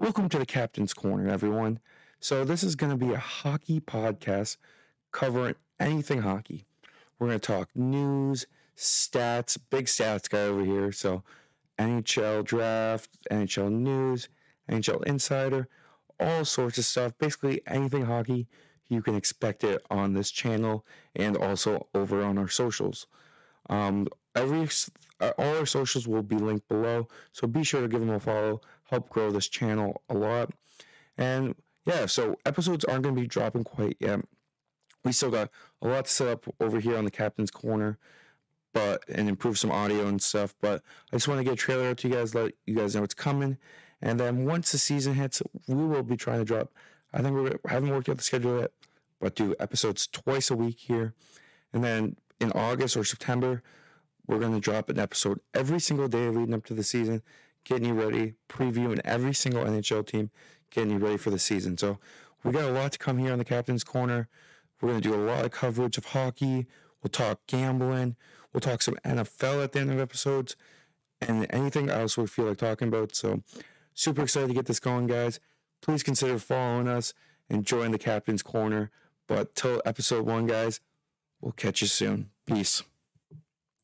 Welcome to the Captain's Corner, everyone. So, this is going to be a hockey podcast covering anything hockey. We're going to talk news, stats, big stats guy over here. So, NHL draft, NHL news, NHL insider, all sorts of stuff. Basically, anything hockey, you can expect it on this channel and also over on our socials. Um, every uh, all our socials will be linked below, so be sure to give them a follow. Help grow this channel a lot. And yeah, so episodes aren't going to be dropping quite yet. We still got a lot to set up over here on the captain's corner, but and improve some audio and stuff. But I just want to get a trailer out to you guys, let you guys know it's coming. And then once the season hits, we will be trying to drop. I think we haven't worked out the schedule yet, but do episodes twice a week here. And then in August or September, we're going to drop an episode every single day leading up to the season, getting you ready, previewing every single NHL team, getting you ready for the season. So we got a lot to come here on the Captain's Corner. We're going to do a lot of coverage of hockey. We'll talk gambling. We'll talk some NFL at the end of episodes and anything else we feel like talking about. So super excited to get this going, guys. Please consider following us and join the Captain's Corner. But till episode one, guys, we'll catch you soon. Peace.